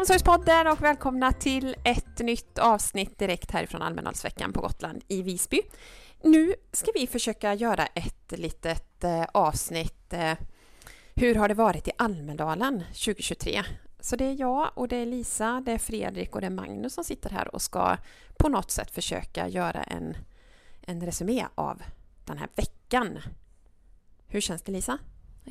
Omsorgspodden och välkomna till ett nytt avsnitt direkt härifrån Almedalsveckan på Gotland i Visby. Nu ska vi försöka göra ett litet eh, avsnitt eh, Hur har det varit i Almedalen 2023? Så det är jag och det är Lisa, det är Fredrik och det är Magnus som sitter här och ska på något sätt försöka göra en, en resumé av den här veckan. Hur känns det Lisa?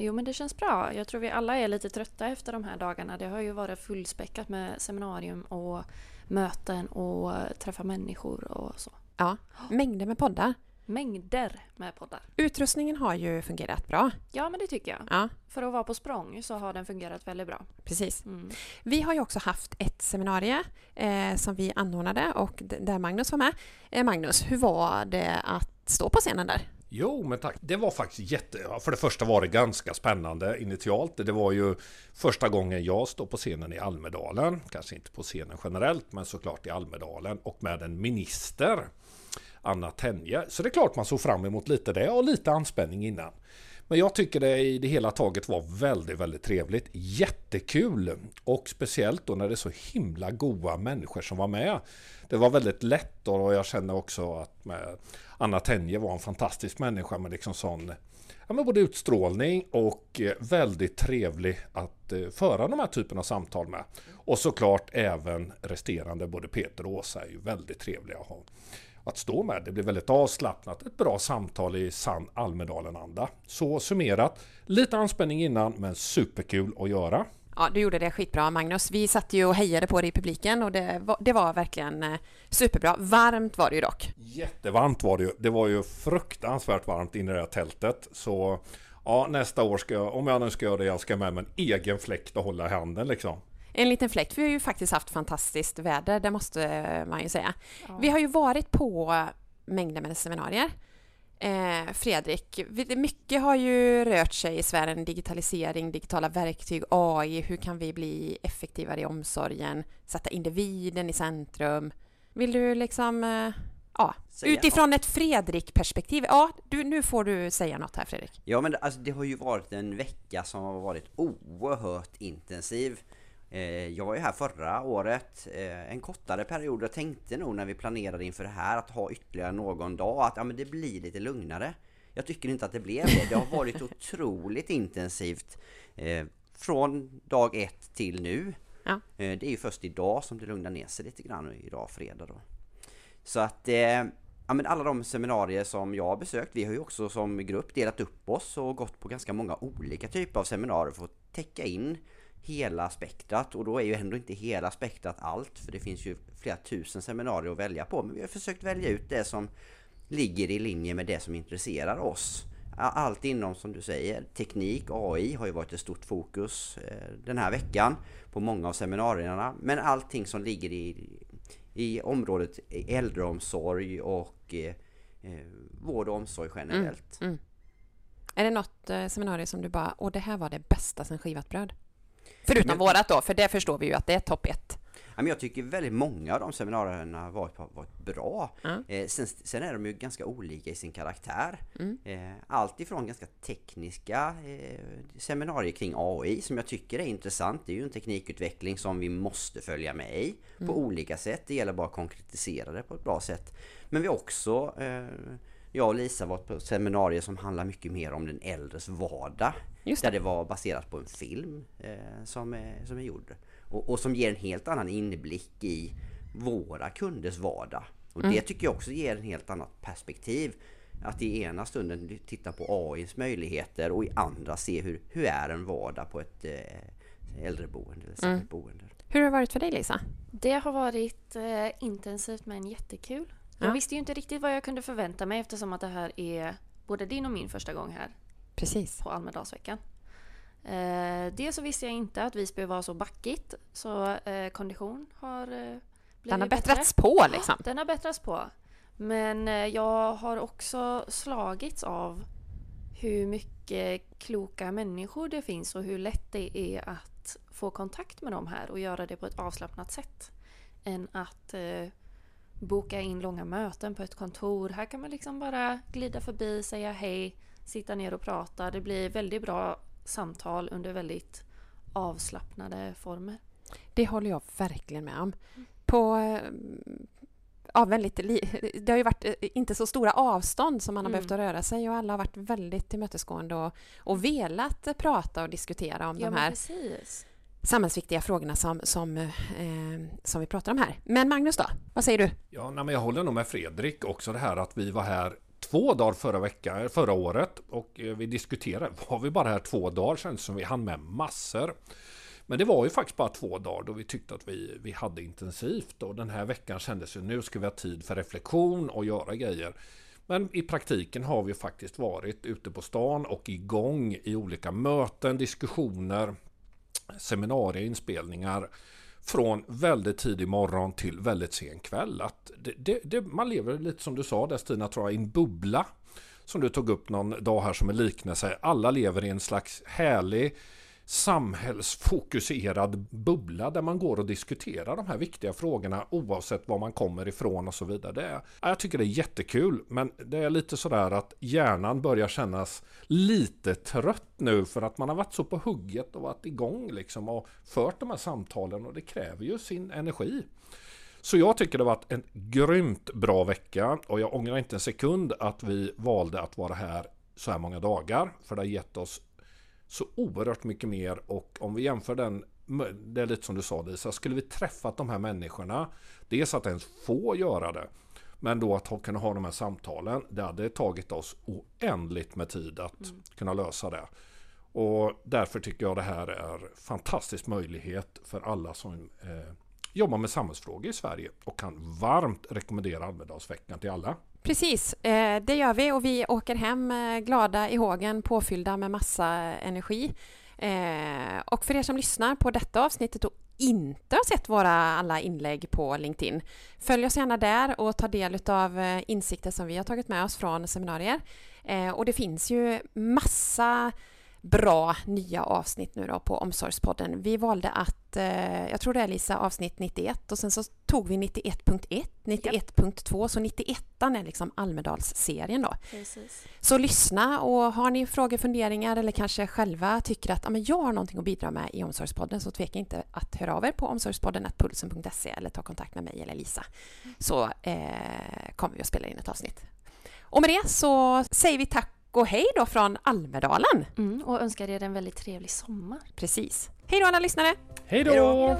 Jo men det känns bra. Jag tror vi alla är lite trötta efter de här dagarna. Det har ju varit fullspäckat med seminarium och möten och träffa människor och så. Ja, mängder med poddar. Mängder med poddar. Utrustningen har ju fungerat bra. Ja men det tycker jag. Ja, För att vara på språng så har den fungerat väldigt bra. precis. Mm. Vi har ju också haft ett seminarium eh, som vi anordnade och där Magnus var med. Eh, Magnus, hur var det att stå på scenen där? Jo, men tack. Det var faktiskt jätte... För det första var det ganska spännande initialt. Det var ju första gången jag stod på scenen i Almedalen. Kanske inte på scenen generellt, men såklart i Almedalen. Och med en minister, Anna Tenje. Så det är klart man såg fram emot lite det och lite anspänning innan. Men jag tycker det i det hela taget var väldigt, väldigt trevligt. Jättekul! Och speciellt då när det är så himla goa människor som var med. Det var väldigt lätt och jag känner också att Anna Tenje var en fantastisk människa med liksom sån ja, men både utstrålning och eh, väldigt trevlig att eh, föra de här typen av samtal med. Och såklart även resterande, både Peter och Åsa är ju väldigt trevliga att, ha, att stå med. Det blir väldigt avslappnat, ett bra samtal i sann Almedalen-anda. Så summerat, lite anspänning innan men superkul att göra. Ja, du gjorde det skitbra Magnus. Vi satt ju och hejade på dig i publiken och det var, det var verkligen eh, superbra. Varmt var det ju dock. Jättevarmt var det ju. Det var ju fruktansvärt varmt inne i det här tältet. Så ja, nästa år ska jag, om jag nu ska göra det, jag ska med mig en egen fläkt och hålla i handen liksom. En liten fläkt. Vi har ju faktiskt haft fantastiskt väder, det måste man ju säga. Ja. Vi har ju varit på mängder med seminarier. Eh, Fredrik, mycket har ju rört sig i sfären digitalisering, digitala verktyg, AI. Hur kan vi bli effektivare i omsorgen? Sätta individen i centrum. Vill du liksom, eh, ja, Säga utifrån ett Fredrik-perspektiv. Ja, du, nu får du säga något här Fredrik. Ja men alltså, det har ju varit en vecka som har varit oerhört intensiv. Eh, jag var ju här förra året, eh, en kortare period. Jag tänkte nog när vi planerade inför det här att ha ytterligare någon dag att ja, men det blir lite lugnare. Jag tycker inte att det blev det. Det har varit otroligt intensivt eh, från dag ett till nu. Ja. Det är ju först idag som det lugnar ner sig lite grann, idag fredag då. Så att ja, men alla de seminarier som jag har besökt, vi har ju också som grupp delat upp oss och gått på ganska många olika typer av seminarier för att täcka in hela spektrat och då är ju ändå inte hela spektrat allt för det finns ju flera tusen seminarier att välja på men vi har försökt välja ut det som ligger i linje med det som intresserar oss. Allt inom som du säger, teknik, AI har ju varit ett stort fokus eh, den här veckan på många av seminarierna men allting som ligger i i området äldreomsorg och eh, eh, vård och omsorg generellt. Mm, mm. Är det något eh, seminarium som du bara, åh det här var det bästa sen skivat bröd? Förutom Men- vårat då, för det förstår vi ju att det är topp ett. Ja, men jag tycker väldigt många av de seminarierna har varit, varit bra. Ja. Eh, sen, sen är de ju ganska olika i sin karaktär. Mm. Eh, allt ifrån ganska tekniska eh, seminarier kring AI som jag tycker är intressant. Det är ju en teknikutveckling som vi måste följa med i på Mm. olika sätt. Det gäller bara att konkretisera det på ett bra sätt. Men vi har också, eh, jag och Lisa varit på seminarier som handlar mycket mer om den äldres vardag. Just Där det. det var baserat på en film eh, som, är, som är gjord. Och, och som ger en helt annan inblick i våra kunders vardag. Och Mm. det tycker jag också ger en helt annat perspektiv. Att i ena stunden titta på AIns möjligheter och i andra se hur, hur är en vardag på ett eh, äldreboende eller Mm. boende. Hur har det varit för dig Lisa? Det har varit eh, intensivt men jättekul. Ja. Jag visste ju inte riktigt vad jag kunde förvänta mig eftersom att det här är både din och min första gång här Precis. på Almedalsveckan. Eh, dels så visste jag inte att Visby var så backigt så eh, kondition har eh, blivit Den har bättre. bättrats på liksom. Den har bättrats på. Men eh, jag har också slagits av hur mycket kloka människor det finns och hur lätt det är att få kontakt med dem här och göra det på ett avslappnat sätt. Än att eh, boka in långa möten på ett kontor. Här kan man liksom bara glida förbi, säga hej, sitta ner och prata. Det blir väldigt bra samtal under väldigt avslappnade former. Det håller jag verkligen med om. På eh, ja, väldigt, det har ju varit eh, inte så stora avstånd som man har mm. behövt röra sig och alla har varit väldigt tillmötesgående och, och velat prata och diskutera om ja, de här precis samhällsviktiga frågorna som, som, eh, som vi pratar om här. Men Magnus då, vad säger du? Ja, nej, men jag håller nog med Fredrik också det här att vi var här två dagar förra veckan, eh, förra året och eh, vi diskuterade, var vi bara här två dagar känns som vi hann med massor. Men det var ju faktiskt bara två dagar då vi tyckte att vi, vi hade intensivt och den här veckan kändes ju nu ska vi ha tid för reflektion och göra grejer. Men i praktiken har vi faktiskt varit ute på stan och igång i olika möten, diskussioner, seminarier, inspelningar från väldigt tidig morgon till väldigt sen kväll. Att det, det, det, man lever lite som du sa där Stina, tror jag, i en bubbla. Som du tog upp någon dag här som en liknelse. Alla lever i en slags härlig samhällsfokuserad bubbla där man går och diskuterar de här viktiga frågorna oavsett var man kommer ifrån och så vidare. Det är, jag tycker det är jättekul men det är lite sådär att hjärnan börjar kännas lite trött nu för att man har varit så på hugget och varit igång liksom och fört de här samtalen och det kräver ju sin energi. Så jag tycker det har varit en grymt bra vecka och jag ångrar inte en sekund att vi valde att vara här så här många dagar för det har gett oss så oerhört mycket mer och om vi jämför den det är lite som du sa Lisa, skulle vi träffat de här människorna, dels att ens få göra det, men då att kunna ha de här samtalen, det hade tagit oss oändligt med tid att mm. kunna lösa det. Och därför tycker jag det här är fantastisk möjlighet för alla som eh, jobbar med samhällsfrågor i Sverige och kan varmt rekommendera Almedalsveckan till alla. Precis, eh, det gör vi och vi åker hem eh, glada i hågen påfyllda med massa energi. Eh, och för er som lyssnar på detta avsnittet och inte har sett våra alla inlägg på LinkedIn, följ oss gärna där och ta del av insikter som vi har tagit med oss från seminarier. Och det finns ju massa bra nya avsnitt nu då på Omsorgspodden. Vi valde att, eh, jag tror det är Lisa, avsnitt 91 och sen så tog vi 91.1, 91.2, så 91 är liksom Almedalsserien då. Precis. Så lyssna och har ni frågor, funderingar eller kanske själva tycker att ah, men jag har någonting att bidra med i Omsorgspodden så tveka inte att höra av er på omsorgspodden.pulsen.se eller ta kontakt med mig eller Lisa så eh, kommer vi att spela in ett avsnitt. Och med det så säger vi tack och hej då från Almedalen. Mm, och önskar er en väldigt trevlig sommar. Precis. Hej då alla lyssnare! Hej då!